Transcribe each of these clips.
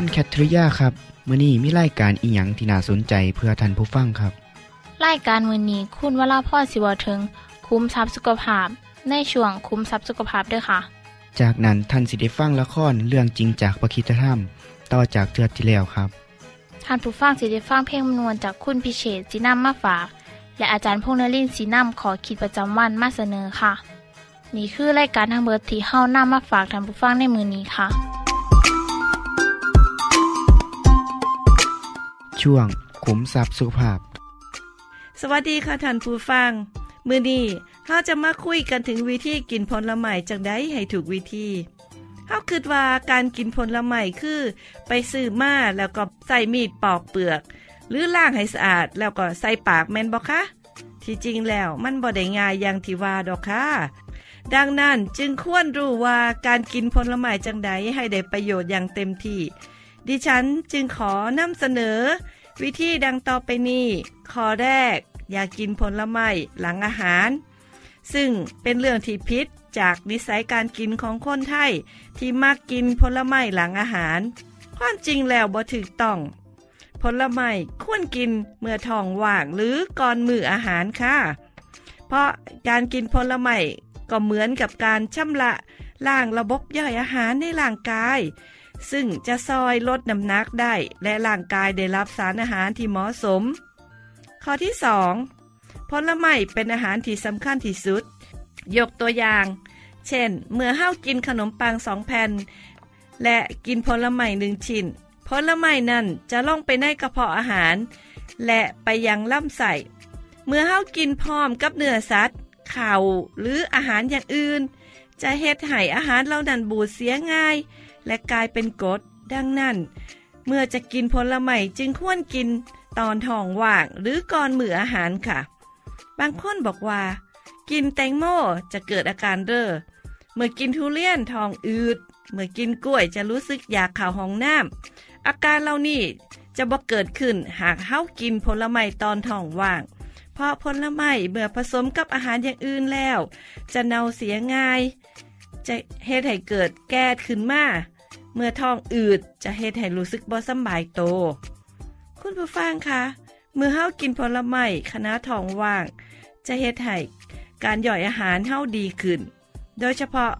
คุณแคทริยาครับมื่อนี้มีรายการอีหยังที่น่าสนใจเพื่อท่านผู้ฟังครับรายการมือนี้คุณวราพ่อสิวถึง คุ้มทรัพย์สุขภาพ ในช่วงคุ้มทรัพย์สุขภาพด้วยค่ะ จากนั้นท่านสิได้ฟังละครเรื่องจริงจากประคีตธรรม ต่อจากเทือกที่แล้วครับท่านผู้ฟังสิได้ฟังเพลงมนวนจากคุณพิเชษสีน้ำมาฝาก และอาจารย์พงษ์นรินทร์สีน้ำขอขีดประจำวันมาเสนอค่ะ นี่คือรายการทางเบอร์ที่เฮ้าน้ามาฝากท่านผู้ฟังในมือนี้ค่ะ ช่วงขุมทรัพย์สุขภาพ สวัสดีค่ะท่านผู้ฟัง มือนี้เราจะมาคุยกันถึงวิธีกินผลไม้จังไดให้ถูกวิธีเฮาคิดว่าการกินผลไม้คือ ไปซื้อมาแล้วก็ใส่มีดปอกเปลือก หรือล้างให้สะอาดแล้วก็ใส่ปากแม่นบ่คะที่จริงแล้วมันบ่ได้ง่ายอย่างที่ว่าดอกค่ะดังนั้นจึงควรรู้ว่าการกินผลไม้จังใดให้ได้ประโยชน์อย่างเต็มที่ ดิฉันจึงขอนำเสนอ วิธีดังต่อไปนี้ ข้อแรก อย่ากกินผลไม้หลังอาหาร ซึ่งเป็นเรื่องที่พิษจากนิสัยการกินของคนไทย ที่มักกินผลไม้หลังอาหาร ความจริงแล้วบ่ถูกต้อง ผลไม้ควรกินเมื่อท้องว่างหรือก่อนมื้ออาหารค่ะ เพราะการกินผลไม้ก็เหมือนกับการชำระล้างระบบย่อยอาหารในร่างกาย ซึ่งจะซอยลดน้ำหนักได้ และร่างกายได้รับสารอาหารที่เหมาะสม ข้อที่ 2. ผลไม้เป็นอาหารที่สำคัญที่สุด ยกตัวอย่าง เช่น เมื่อเฮากินขนมปังสองแผ่น และกินผลไม้หนึ่งชิ้นผลไม้นั้นจะล่องไปในกระเพาะอาหาร และไปยังลำไส้เมื่อเฮากินพร้อมกับเนื้อสัตว์ข่าวหรืออาหารอย่างอื่น จะเฮ็ดให้อาหารเหล่านั้นบูดเสียง่าย และกลายเป็นกรดดังนั้น เมื่อจะกินผลไม้จึงควรกินตอนท้องว่างหรือก่อนมื้ออาหารค่ะ บางคนบอกว่า กินแตงโมจะเกิดอาการเร่อเมื่อกินทุเรียนท้องอืด เมื่อกินกล้วยจะรู้สึกอยากข่าวห้องน้ำอาการเหล่านี้จะบ่เกิดขึ้นหากเฮากินผลไม้ตอนท้องว่างเพราะผลไม้เมื่อผสมกับอาหารอย่างอื่นแล้ว จะเน่าเสียง่าย จะเฮ็ดให้เกิดแก๊สขึ้นมา เมื่อท้องอืดจะเฮ็ดให้รู้สึกบ่สบายโต คุณผู้ฟังคะเมื่อเฮากินผลไม้คณะท้องว่าง จะเฮ็ดให้การย่อยอาหารเฮาดีขึ้น โดยเฉพาะ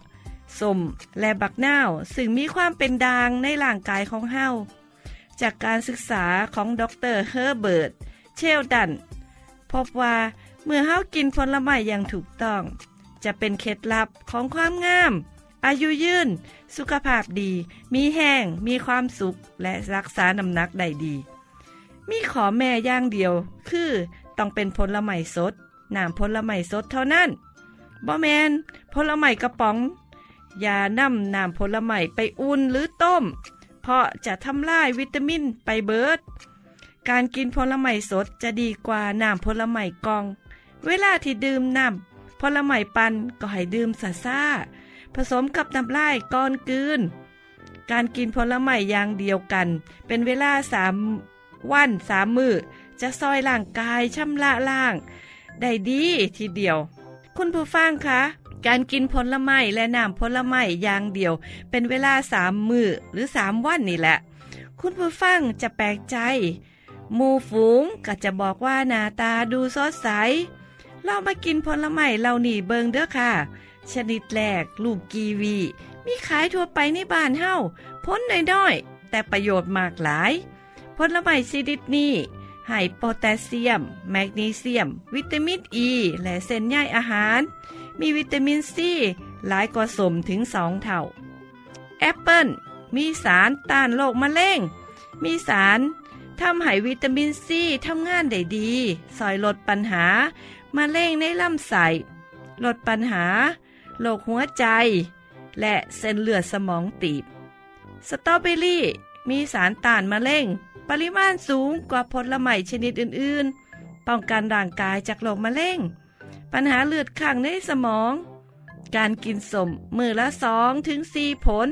สมและบักนาวซึ่งมีความเป็นดางในร่างกายของเฮาจากการศึกษาของดรเฮอร์เบิร์ตเชลดัน พบว่าเมื่อเฮากินผลไม้อย่างถูกต้อง จะเป็นเคล็ดลับของความงาม อายุยืน สุขภาพดี มีแห้ง มีความสุข และรักษาน้ำหนักได้ดี มีขอแม่อย่างเดียว คือต้องเป็นผลไม้สดน้ำผลไม้สดเท่านั้นบ่แมนผลไม้กระป๋อง อย่านำน้ำผลไม้ไปอุ่นหรือต้ม เพราะจะทำลายวิตามินไปเบิด การกินผลไม้สดจะดีกว่าน้ำผลไม้กอง เวลาที่ดื่มน้ำผลไม้ปันก็ให้ดื่มซาซา ผสมกับน้ำลายก่อนกืน การกินผลไม้อย่างเดียวกัน เป็นเวลาสามวันสามมือจะซอยร่างกายชำระล่าง ได้ดีทีเดียว คุณผู้ฟังคะการกินผลไม้และน้ำผลไม้อย่างเดียว เป็นเวลาสามมือหรือสามวันนี่แหละ คุณผู้ฟังจะแปลกใจมูฝูงก็จะบอกว่าหน้าตาดูสดใสเรามากินผลไม้เหล่านี้เบิงเด้อค่ะ ชนิดแรก ลูกกีวี มีขายทั่วไปในบ้านเฮาพ้นน้อยๆ แต่ประโยชน์มากหลาย ผลไม้ชนิดนี้ให้โพแทสเซียม แมกนีเซียม วิตามินอ e, ีและเส้นใยอาหาร มีวิตามินซีหลายกว่าสมถึง2เท่า แอปเปิลมีสารต้านโรคมะเร็ง มีสารทำให้วิตามินซีทำงานได้ดี ซอยลดปัญหามะเร็งในลำไส้ลดปัญหา โรคหัวใจ และเส้นเลือดสมองตีบ สตรอเบอรี่มีสารต้านมะเร็ง ปริมาณสูงกว่าผลไม้ชนิดอื่นๆ ป้องกันร่างกายจากโรคมะเร็ง ปัญหาเลือดข้างในสมอง การกินสมมือละสองถึงสี่ผล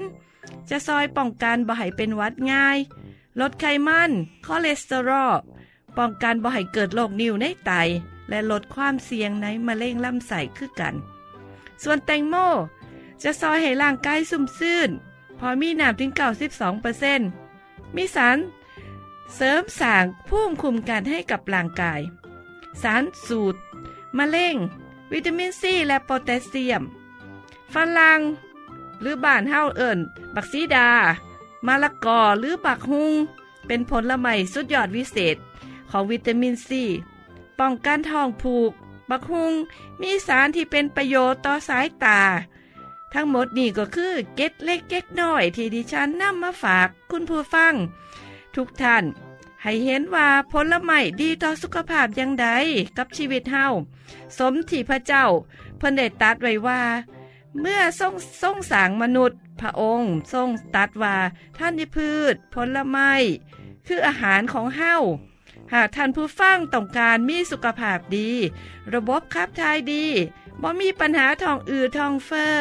จะซอยป้องกันบ่ให้เป็นวัดง่าย ลดไขมัน คอเลสเตอรอล ป้องกันบ่ให้เกิดโรคนิ่วในไต และลดความเสี่ยงในมะเร็งลำไส้คือกัน ส่วนแตงโม จะซอยให้ร่างกายสุ่มซื่น พอมีน้ำถึง92%มีสารเสริมสร้างภูมิคุ้มกันให้กับร่างกาย สารสูตรมะเร็งวิตามินซีและโพแทสเซียม ฝรั่งหรือบ้านเฮาเอิญบักซีดา มะละกอหรือบักฮุง เป็นผลไม้สุดยอดวิเศษของวิตามินซี ป้องกันท้องผูก บักฮุงมีสารที่เป็นประโยชน์ต่อสายตา ทั้งหมดนี่ก็คือเก็ดเล็กเก็ดน้อยที่ดิฉันนำมาฝากคุณผู้ฟัง ทุกท่าน ให้เห็นว่าผลไม้ดีต่อสุขภาพอย่างใดกับชีวิตเฮาสมที่พระเจ้าเพิ่นได้ตัดไว้ว่า เมื่อทรงทรงสางมนุษย์ พระองค์ทรงตัดว่าท่านพืช ผลไม้คืออาหารของเฮา หากท่านผู้ฟังต้องการมีสุขภาพดี ระบบขับถ่ายดีบ่มีปัญหาท้องอืดท้องเฟ้อ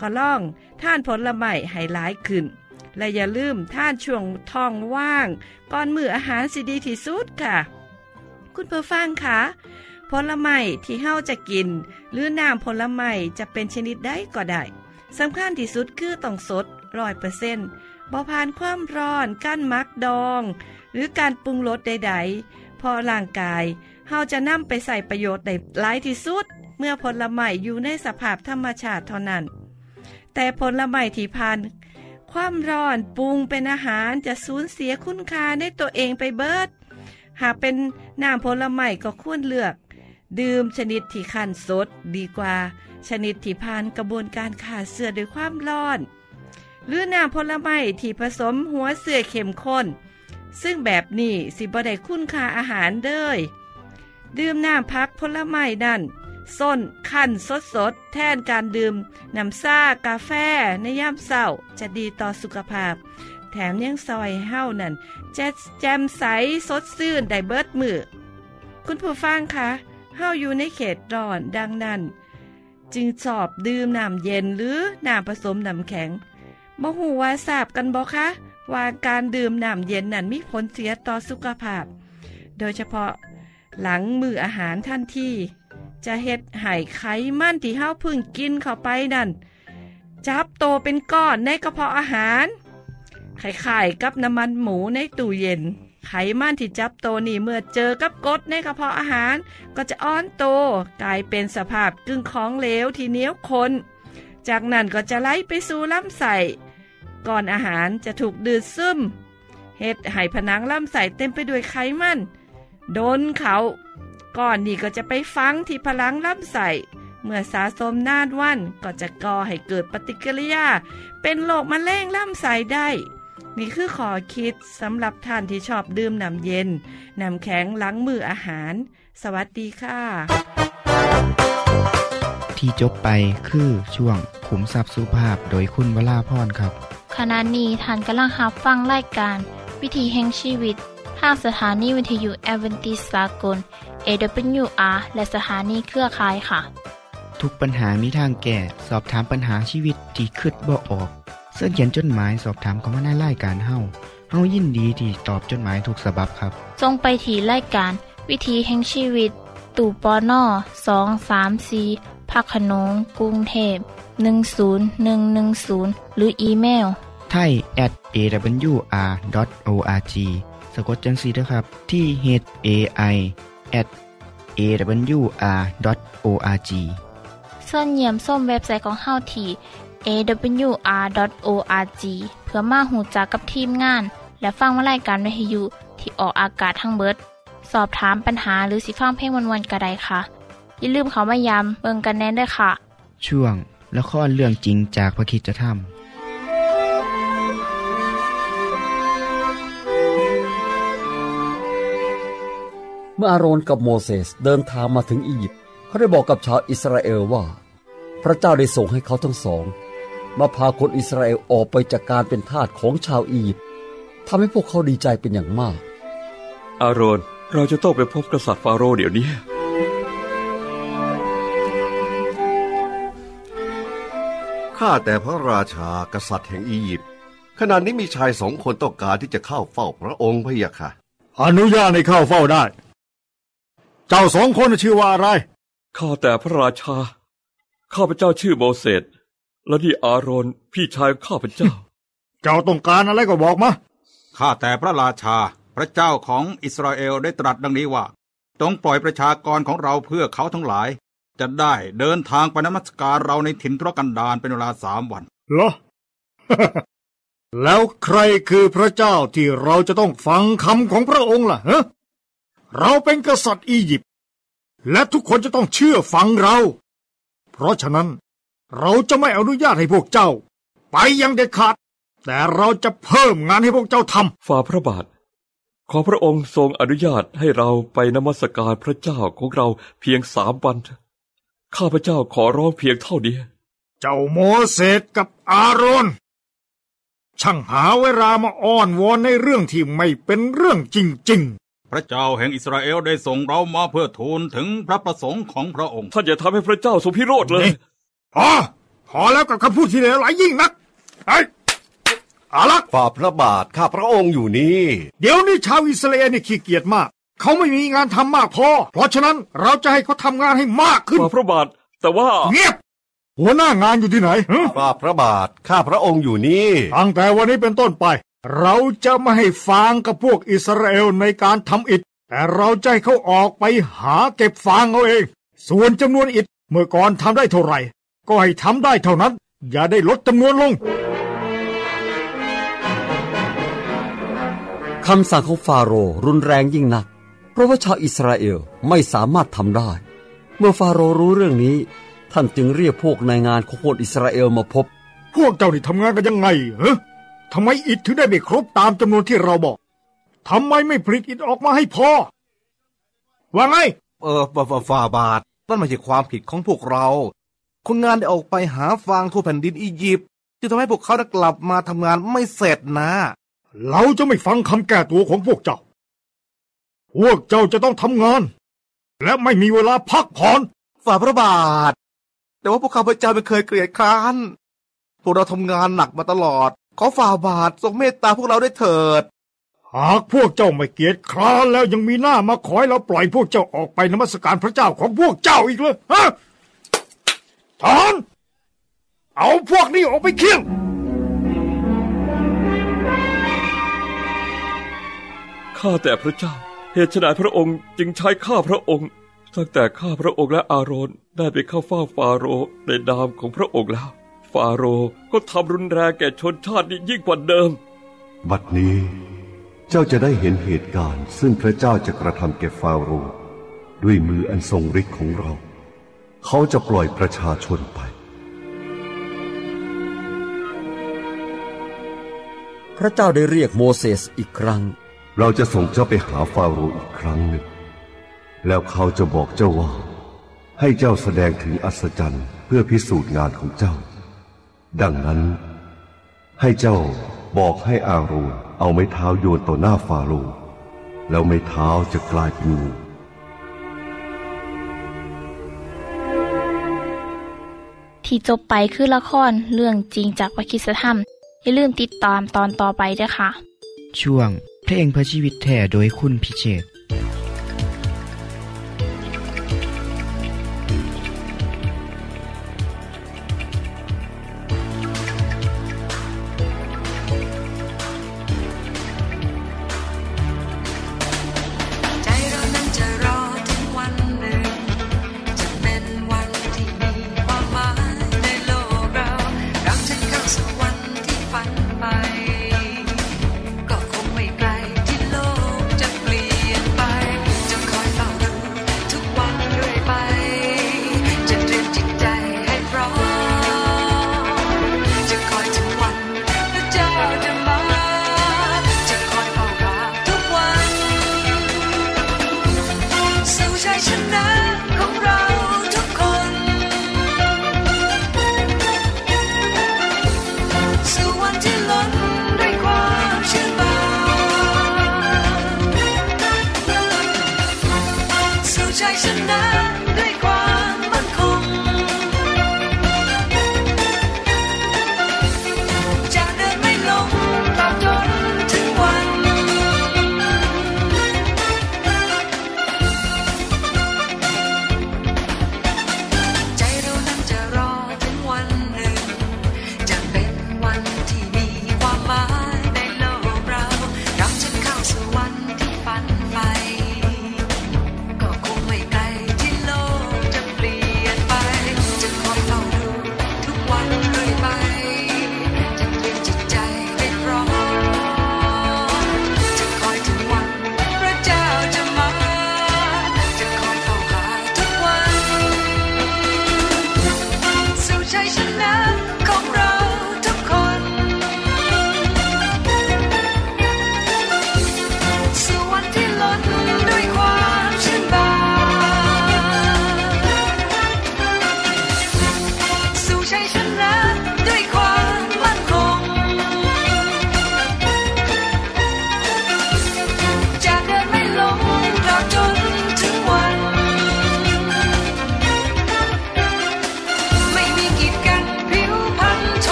ก็ล่องท่านผลไม้ให้หลายขึ้น และอย่าลืมท่านช่วงท้องว่าง ก่อนมื้ออาหารสิดีที่สุดค่ะ คุณผู้ฟังคะผลไม้ที่เฮาจะกิน หรือน้ำผลไม้จะเป็นชนิดใดก็ได้สำคัญที่สุดคือต้องสดร้อยเปอร์เซ็นต์ บ่ผ่านความร้อนกั้นมักดอง หรือการปรุงรสใด ๆ พอร่างกายเฮาจะนำไปใส่ประโยชน์ได้หลายที่สุด เมื่อผลไม้อยู่ในสภาพธรรมชาติเท่านั้น แต่ผลไม้ที่ผ่านความร้อนปรุงเป็นอาหารจะสูญเสียคุณค่าในตัวเองไปเบิด หากเป็นน้ำผลไม้ก็ควรเลือก ดื่มชนิดที่คั้นสดดีกว่า ชนิดที่ผ่านกระบวนการขาดเสื่อด้วยความร้อน หรือน้ำผลไม้ที่ผสมหัวเสื่อเข้มข้น ซึ่งแบบนี้สิบ่ได้คุณค่าอาหารเด้ยดื่มน้ำพักผลไม้นั่นส้นขั้นสดสดแทนการดื่มน้ำซ่ากาแฟในยามเศร้าจะดีต่อสุขภาพ แถมยังซอยเฮ้านั่นจะแจ่มใสสดซื่นได้เบิดมือคุณผู้ฟังคะเฮาอยู่ในเขตร้อนดังนั้น จึงชอบดื่มน้ำเย็นหรือน้ำผสมน้ำแข็ง บ่ฮู้ว่าทราบกันบ่คะว่าการดื่มน้ำเย็นนั้นมีผลเสียต่อสุขภาพ โดยเฉพาะหลังมื้ออาหารทันทีจะเฮ็ดให้ไขมันที่เฮาพึ่งกินเข้าไปนั่น จับโตเป็นก้อนในกระเพาะอาหารคล้ายๆกับน้ำมันหมูในตู้เย็น ไขมันที่จับโตนี่เมื่อเจอกับกดในกระเพาะอาหาร ก็จะอ้อนโตกลายเป็นสภาพกึ่งของเหลวที่เหนียวข้นจากนั้นก็จะไหลไปสู่ลำไส้ ก่อนอาหารจะถูกดืดซึมเฮ็ดให้ผนังลำไส้เต็มไปด้วยไขมัน โดนเขาก้อนนี้ก็จะไปฝังที่พลังลำไส้เมื่อสะสมนานวันก็จะก่อให้เกิดปฏิกิริยา เป็นโรคมะเร็งลำไส้ได้ นี่คือขอคิดสำหรับท่านที่ชอบดื่มน้ำเย็นน้ำแข็งล้างมืออาหาร สวัสดีค่ะ ที่จบไปคือช่วงขุมทรัพย์สุภาพโดยคุณวราพรครับ ขณะนี้ท่านกำลังรับฟังรายการ วิถีแห่งชีวิตทางสถานีวิทยุแอเวนติสากล AWR และสถานีเครือข่ายค่ะ ทุกปัญหามีทางแก้ สอบถามปัญหาชีวิตที่คืดบ่ออก เสื้อเขียนจดหมายสอบถามเขามาในรายการเฮาเฮายินดีที่ตอบจดหมายถูกสาบบครับทรงไปถีรายการ วิถีแห่งชีวิต ตู่ปอน่อสองสามสีพักขนงกรุงเทพ10110 หรืออีเมล ไทย at awr.org สะกดจังสีนะครับ ที่ h a i at awr.org ส่วนเยี่ยมส้มเว็บไซต์ของเฮาที่ awr.org เพื่อมาหูจักกับทีมงาน และฟังวารายการวิทยุที่ออกอากาศทั้งเบิด สอบถามปัญหาหรือสิฟังเพลงวันๆกระไดค่ะ อย่าลืมเขามายามเบิงกันแน่นด้วยค่ะ ช่วงละครเรื่องจริงจากพระคริสตธร เมื่ออาโรนกับโมเสสเดินทางมาถึงอียิปต์เขาได้บอกกับชาวอิสราเอลว่า พระเจ้าได้ส่งให้เขาทั้งสอง มาพาคนอิสราเอลออกไปจากการเป็นทาสของชาวอียิปต์ทำให้พวกเขาดีใจเป็นอย่างมาก อาโรนเราจะต้องไปพบกษัตริย์ฟาโรห์เดี๋ยวนี้ข้าแต่พระราชากษัตริย์แห่งอียิปต์ขณะนี้มีชายสองคนต้องการที่จะเข้าเฝ้าพระองค์พะยะค่ะ อนุญาตให้เข้าเฝ้าได้ เจ้าสองคนชื่อว่าอะไร ข้าแต่พระราชา ข้าพเจ้าชื่อโมเสส และนี่อาโรนพี่ชายของข้าพเจ้า เจ้าต้องการอะไรก็บอกมา ข้าแต่พระราชา พระเจ้าของอิสราเอลได้ตรัสดังนี้ว่า จงปล่อยประชากรของเราเพื่อเขาทั้งหลาย จะได้เดินทางไปนมัสการเราในถิ่นทุรกันดารเป็นเวลาสามวัน เหรอ แล้วใครคือพระเจ้าที่เราจะต้องฟังคำของพระองค์ล่ะฮะ เราเป็นกษัตริย์อียิปต์และทุกคนจะต้องเชื่อฟังเรา เพราะฉะนั้นเราจะไม่อนุญาตให้พวกเจ้า ไปอยังเด็ดขาด แต่เราจะเพิ่มงานให้พวกเจ้าทำฝ่าพระบาท ขอพระองค์ทรงอนุญาตให้เราไปนมัสการพระเจ้าของเราเพียงสามวันเถอะข้าพเจ้าขอร้องเพียงเท่านี้ เจ้าโมเสสกับอาโรนช่างหาเวลามาอ้อนวอนในเรื่องที่ไม่เป็นเรื่องจริงพ ระเจ้าแห่งอิสราเอลได้ส่งเรามาเพื่อทูลถึงพระประสงค์ของพระองค์ ท่านอย่าทำให้พระเจ้าทรงพิโรธเลยๆพอ พอแล้วกับคำพูดที่เลวไหลยิ่งนักไอ้อาลักษ์ฝ่าพระบาทข้าพระองค์อยู่นี่ เดี๋ยวนี้ชาวอิสราเอลนี่ขี้เกียจมาก เขาไม่มีงานทำมากพอ เพราะฉะนั้นเราจะให้เขาทำงานให้มากขึ้นฝ่าพระบาท แต่ว่า เงียบ หัวหน้างานอยู่ที่ไหนฮะฝ่าพระบาทข้าพระองค์อยู่นี่ ตั้งแต่วันนี้เป็นต้นไป เราจะไม่ให้ฟางกับพวกอิสราเอลในการทำอิฐแต่เราจะให้เขาออกไปหาเก็บฟางเอาเอง ส่วนจำนวนอิฐเมื่อก่อนทำได้เท่าไหร่ ก็ให้ทำได้เท่านั้น อย่าได้ลดจำนวนลงคำสั่งของฟาโรห์รุนแรงยิ่งนัก เพราะว่าชาวอิสราเอลไม่สามารถทำได้ เมื่อฟาโรห์รู้เรื่องนี้ ท่านจึงเรียกพวกนายงานของคนอิสราเอลมาพบ พวกเจ้านี่ทำงานกันยังไงฮะ ทำไมอิฐถึงได้ไม่ครบตามจำนวนที่เราบอกทำไมไม่ผลิตอิฐออกมาให้พอ ว่าไง เออฝ่าฝ่าฝ่าบาทนั่นไม่ใช่ความผิดของพวกเรา คนงานได้ออกไปหาฟางทั่วแผ่นดินอียิปต์จึงทำให้พวกเขาได้กลับมาทำงานไม่เสร็จนะ เราจะไม่ฟังคำแก้ตัวของพวกเจ้า พวกเจ้าจะต้องทำงาน และไม่มีเวลาพักผ่อนฝ่าพระบาท แต่ว่าพวกข้าพเจ้าไม่เคยเกลียดคร้าน พวกเราทำงานหนักมาตลอด ขอฝ่าบาททรงเมตตาพวกเราได้เถิด หากพวกเจ้าไม่เกียจคร้านแล้วยังมีหน้ามาขอให้เราปล่อยพวกเจ้าออกไปนมัสการพระเจ้าของพวกเจ้าอีกเลยฮะถอนเอาพวกนี้ออกไปเคี่ยงข้าแต่พระเจ้า เหตุไฉนพระองค์จึงใช้ข้าพระองค์ตั้งแต่ข้าพระองค์และอาโรนได้ไปเข้าเฝ้าฟาโรห์ในนามของพระองค์แล้วฟาโรห์ก็ทำรุนแรงแก่ชนชาตินี้ยิ่งกว่าเดิม บัดนี้เจ้าจะได้เห็นเหตุการณ์ ซึ่งพระเจ้าจะกระทำแก่ฟาโรห์ด้วยมืออันทรงฤทธิ์ของเรา เขาจะปล่อยประชาชนไป พระเจ้าได้เรียกโมเสสอีกครั้ง เราจะส่งเจ้าไปหาฟาโรห์อีกครั้งหนึ่ง แล้วเขาจะบอกเจ้าว่า ให้เจ้าแสดงถึงอัศจรรย์เพื่อพิสูจน์งานของเจ้า ดังนั้น ให้เจ้าบอกให้อาโรนเอาไม้เท้าโยนต่อหน้าฟาโรห์แล้วไม้เท้าจะกลายเป็นงูที่จบไปคือละครเรื่องจริงจากวิคิสธรรม อย่าลืมติดตามตอนต่อไปด้วยค่ะ ช่วงเพลงเพื่อชีวิตแท่โดยคุณพิเชษ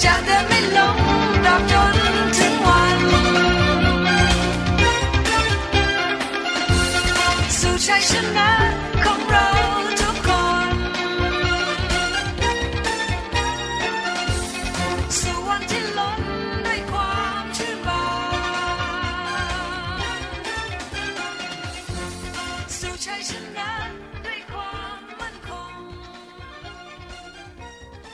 each.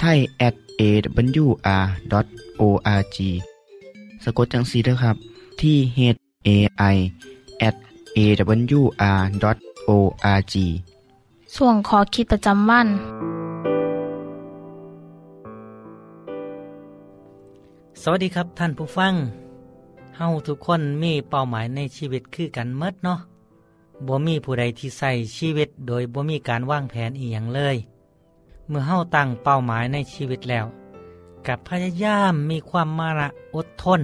ไทย at awr.org สะกดจังสีด้วยครับ ที่ h a i at awr.org ส่วนขอคิดประจำวัน สวัสดีครับท่านผู้ฟัง เฮาทุกคนมีเป้าหมายในชีวิตคือกันเมดเนาะบ่มีผู้ใดที่ใส่ชีวิตโดยบ่มีการวางแผนอีหยังเลย เมื่อเฮาตั้งเป้าหมายในชีวิตแล้ว กับพยายามมีความมาระอดทน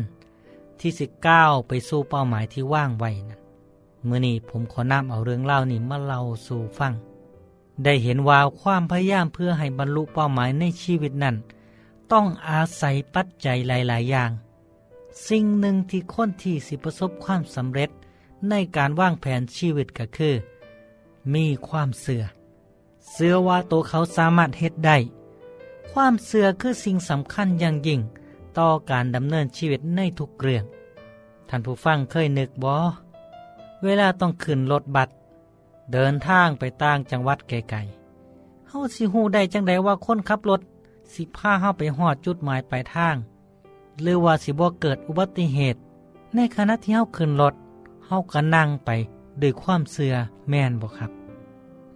ที่สิก้าวไปสู่เป้าหมายที่ว่างไว้นั้นเมื่อนี้ผมขอนำเอาเรื่องเล่านี้มาเล่าสู่ฟัง ได้เห็นว่าความพยายามเพื่อให้บรรลุเป้าหมายในชีวิตนั้น ต้องอาศัยปัจจัยหลาย ๆ อย่าง สิ่งหนึ่งที่คนที่สิประสบความสำเร็จในการวางแผนชีวิตก็คือ มีความเสื่อ เสื่อว่าตัวเขาสามารถเฮ็ดได้ ความเสื่อคือสิ่งสำคัญอย่างยิ่ง ต่อการดำเนินชีวิตในทุกเรื่อง ท่านผู้ฟังเคยนึกบ่เวลาต้องขึ้นรถบัสเดินทางไปต่างจังหวัดไกลๆเฮาสิฮู้ได้จังไดว่าคนขับรถสิพาเฮาไปหอดจุดหมายปลายทาง หรือว่าสิบ่เกิดอุบัติเหตุ ในขณะที่เฮาขึ้นรถเฮาก็นั่งไปด้วยความเสื่อแม่นบ่ครับ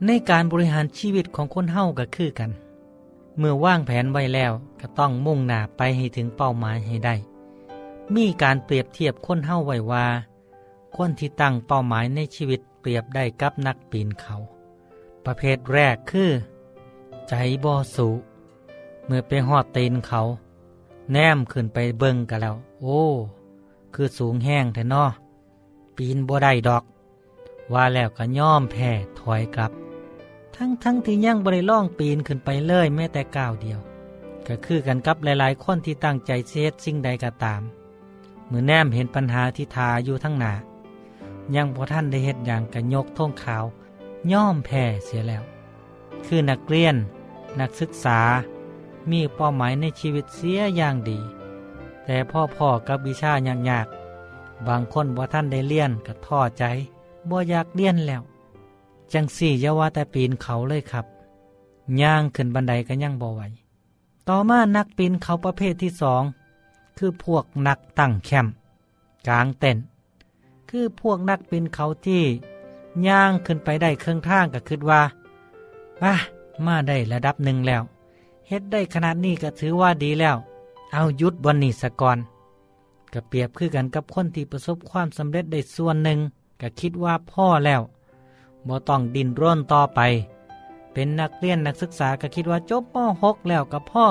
ในการบริหารชีวิตของคนเฮาก็คือกัน เมื่อว่างแผนไว้แล้วก็ต้องมุ่งหน้าไปให้ถึงเป้าหมายให้ได้ มีการเปรียบเทียบคนเฮาไว้ว่า คนที่ตั้งเป้าหมายในชีวิตเปรียบได้กับนักปีนเขา ประเภทแรกคือ ใจบ่สูเมื่อไปหอดตีนเขา แนมขึ้นไปเบิ่งกันแล้ว โอ้ คือสูงแห้งแท้นอปีนบ่ได้ดอกว่าแล้วก็ย่อมแพ้ถอยกลับ ทั้งทั้งที่ยังบริล่องปีนขึ้นไปเลยแม้แต่ก้าวเดียว ก็คือกันกับหลายๆ คนที่ตั้งใจเสียสิ่งใดก็ตามเมื่อแนมเห็นปัญหาที่ทาอยู่ทั้งหนายังพอท่านได้เห็ดอย่างกันยกท่งขาว ย่อมแพ้เสียแล้ว คือนักเรียน นักศึกษา มีเป้าหมายในชีวิตเสียอย่างดี แต่พ่อพ่อกับวิชายากๆบางคนบ่ท่านได้เลี่ยนก็ท้อใจบ่อยากเลี่ยนแล้ว จังสี่ยาว่าแต่ปีนเขาเลยครับ ย่างขึ้นบันไดก็ยังบ่ไหวต่อมานักปีนเขาประเภทที่สอง คือพวกนักตั้งแคมป์กลางเต็นท์คือพวกนักปีนเขาที่ย่างขึ้นไปได้เครื่องท่างก็คิดว่าอะมาได้ระดับหนึ่งแล้วเฮ็ดได้ขนาดนี้ก็ถือว่าดีแล้ว เอายุดบนนี้สะก่อนก็เปรียบคือกันกับคนที่ประสบความสำเร็จได้ส่วนหนึ่งก็คิดว่าพ่อแล้ว บ่ต้องดินร่นต่อไป เป็นนักเรียนนักศึกษาก็คิดว่าจบม .6 แล้วกับพ่อ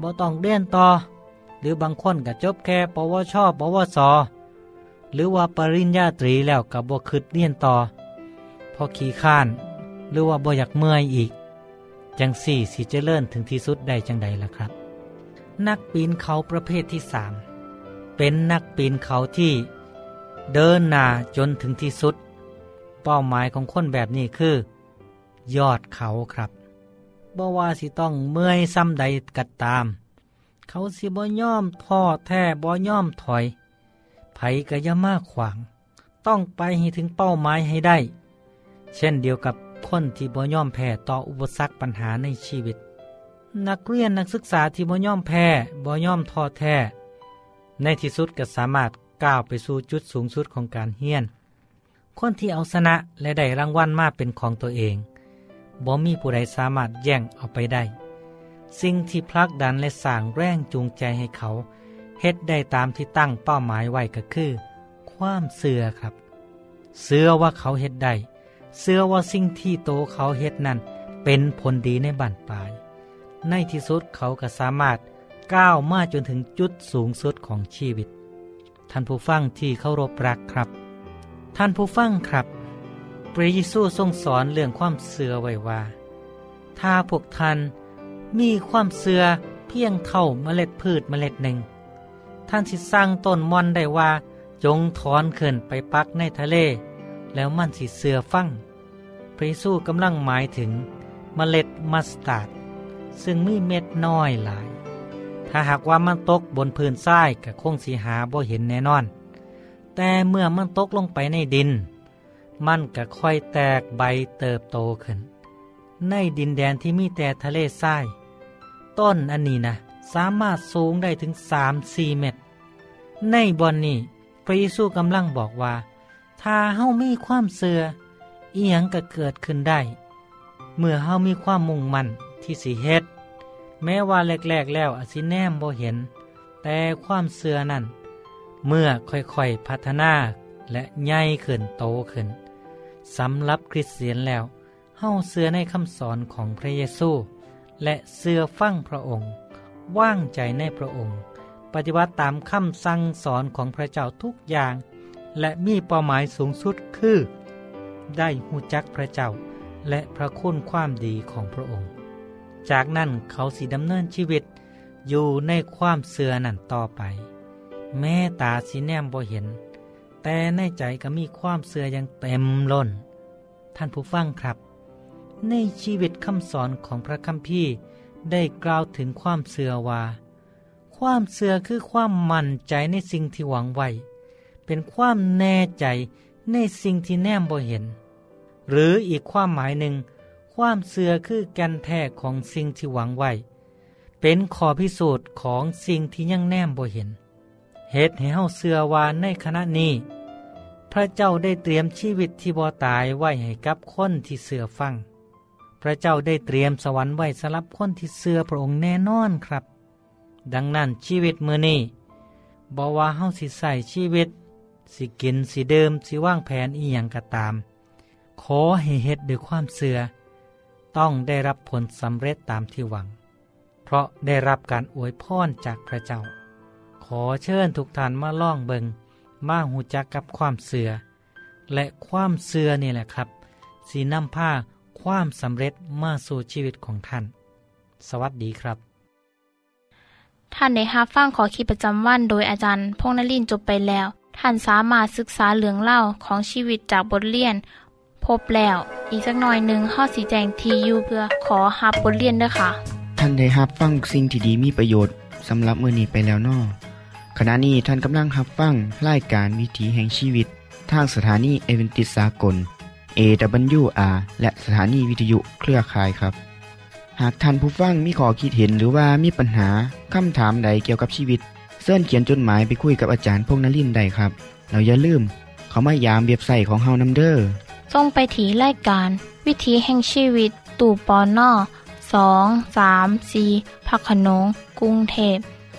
บ่ต้องเรียนต่อ หรือบางคนก็จบแค่ปวชปวสหรือว่าปริญญาตรีแล้วกับบ่คิดเรียนต่อพอขี้ข้าน หรือว่าบ่อยากเมื่อยอีก จังสี่สิเจริญถึงที่สุดได้จังใดล่ะครับ นักปีนเขาประเภทที่สามเป็นนักปีนเขาที่เดินหน้าจนถึงที่สุด เป้าหมายของคนแบบนี้คือ ยอดเขาครับบ่ว่าสิต้องเมื่อยซ้ำใดกัดตาม เขาสิบ่ย่อมท้อแท้บ่ย่อมถอย ไผก็ย่ามาขวาง ต้องไปให้ถึงเป้าหมายให้ได้ เช่นเดียวกับคนที่บ่ย่อมแพ้ต่ออุปสรรคปัญหาในชีวิต นักเรียนนักศึกษาที่บ่ย่อมแพ้บ่ย่อมท้อแท้ในที่สุดก็สามารถก้าวไปสู่จุดสูงสุดของการเฮียน คนที่เอาชนะและได้รางวัลมาเป็นของตัวเองบ่มีผู้ใดสามารถแย่งเอาไปได้ สิ่งที่พลักดันและสร้างแรงจูงใจให้เขาเฮ็ดได้ตามที่ตั้งเป้าหมายไว้ก็คือ ความเสื่อครับ เสื่อว่าเขาเฮ็ดได้เสื่อว่าสิ่งที่โตเขาเฮ็ดนั้น เป็นผลดีในบั้นปลาย ในที่สุดเขาก็สามารถก้าวมาจนถึงจุดสูงสุดของชีวิต ท่านผู้ฟังที่เคารพรักครับ ท่านผู้ฟังครับ พระเยซูทรงสอนเรื่องความเซื่อไว้ว่า ถ้าพวกท่านมีความเซื่อเพียงเท่าเมล็ดพืชเมล็ดหนึ่ง ท่านสิสั่งต้นหม่อนได้ว่า จงถอนขึ้นไปปักในทะเล แล้วมันสิเซื่อฟังพระเยซูกำลังหมายถึงเมล็ดมัสตาร์ดซึ่งมีเม็ดน้อยหลาย ถ้าหากว่ามันตกบนพื้นทรายก็คงสีหาบ่เห็นแน่นอน แต่เมื่อมันตกลงไปในดิน มันก็ค่อยแตกใบเติบโตขึ้น ในดินแดนที่มีแต่ทะเลทราย ต้นอันนี้นะสามารถสูงได้ถึงสามสี่เมตร ในบอนนี้พระเยซูกำลังบอกว่า ถ้าเฮามีความเสือเอียงก็เกิดขึ้นได้ เมื่อเฮามีความมุ่งมั่นที่สิเฮ็ดแม้ว่าแรกๆแล้วอาจสิแนมบ่เห็น แต่ความเสือนั่น เมื่อค่อยๆพัฒนาและใหญ่ขึ้นโตขึ้นสำหรับคริสเตียนแล้วเฮาเสื้อในคำสอนของพระเยซู และเสื้อฟั่งพระองค์ ว่างใจในพระองค์ ปฏิบัติตามคำสั่งสอนของพระเจ้าทุกอย่าง และมีเป้าหมายสูงสุดคือ ได้หูจักพระเจ้า และพระคุณความดีของพระองค์ จากนั้นเขาสิดำเนินชีวิตอยู่ในความเสื่อนั่นต่อไป แม่ตาสีแนมบ่เห็น แต่ในใจก็มีความเสื่อย่างเต็มล้น ท่านผู้ฟังครับ ในชีวิตคำสอนของพระคัมภีร์ได้กล่าวถึงความเสื่อว่า ความเสื่อคือความมั่นใจในสิ่งที่หวังไว้ เป็นความแน่ใจในสิ่งที่แนมบ่เห็น หรืออีกความหมายหนึ่ง ความเสื่อคือแกนแท้ของสิ่งที่หวังไว้ เป็นขอพิสูจน์ของสิ่งที่ยังแนมบ่เห็น เหตุให้เฮาเสือว่าในขณะนี้ พระเจ้าได้เตรียมชีวิตที่บ่ตายไว้ให้กับคนที่เสือฟัง พระเจ้าได้เตรียมสวรรค์ไว้สำหรับคนที่เสือพระองค์แน่นอนครับ ดังนั้นชีวิตมือนี้บอว่าเฮาสิใส่ชีวิต สิกินสิเดิมสิว่างแผนอีหยังก็ตาม ขอให้เฮ็ดด้วยความเสือ ต้องได้รับผลสำเร็จตามที่หวัง เพราะได้รับการอวยพรจากพระเจ้า ขอเชิญทุกท่านมาล่องเบิงมาหูจักกับความเสือ และความเสือนี่แหละครับ สีน้ำผ้าความสำเร็จมาสู่ชีวิตของท่าน สวัสดีครับ ท่านได้รับฟังขอคิดประจำวันโดยอาจารย์พงษ์นลินทร์จบไปแล้ว ท่านสามารถศึกษาเรื่องเล่าของชีวิตจากบทเรียน พบแล้ว อีกสักหน่อยหนึ่งข้อสีแจงทียูเพื่อขอฮับบทเรียนด้วยค่ะ ท่านได้รับฟังสิ่งที่ดีมีประโยชน์สำหรับมือนี้ไปแล้วนอ ขณะนี้ท่านกำลังรับฟังรายการวิถีแห่งชีวิต ทางสถานีเอเวนติสากล AWR และสถานีวิทยุเครือข่ายครับ หากท่านผู้ฟังมีข้อคิดเห็นหรือว่ามีปัญหาคำถามใดเกี่ยวกับชีวิตเสินเขียนจดหมายไปคุยกับอาจารย์พงนลินได้ครับ เราอย่าลืม เขามายามเบียบใส่ของเฮานัมเดอร์ส่งไปถีรายการ วิถีแห่งชีวิต ตู่ปอนนอสองสามสีพักขนงกรุงเทพ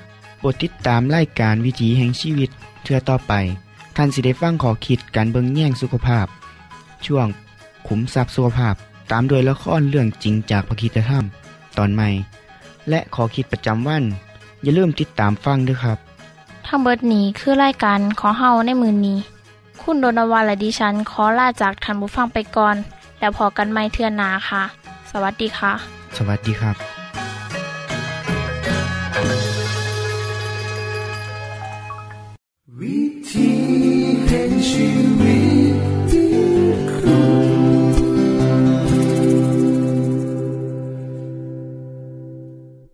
โปรดติดตามไล่การวิถีแห่งชีวิตเทือต่อไป ท่านสิได้ฟังขอคิดการเบิงแย่งสุขภาพ ช่วง ขุมทรัพย์สุขภาพตามโดยละครเรื่องจริงจากพระคีตธรรม ตอนใหม่ และขอคิดประจำวัน อย่าลืมติดตามฟังด้วยครับ ทั้งเบิดนี้คือรายการขอเฮาในมือนี้ คุณโดนวาและดิฉันขอลาจากทันบุฟังไปก่อน แล้วพอกันไม่เทื่อนหนาค่ะ สวัสดีค่ะ สวัสดีครับ ที่เห็นชีวิต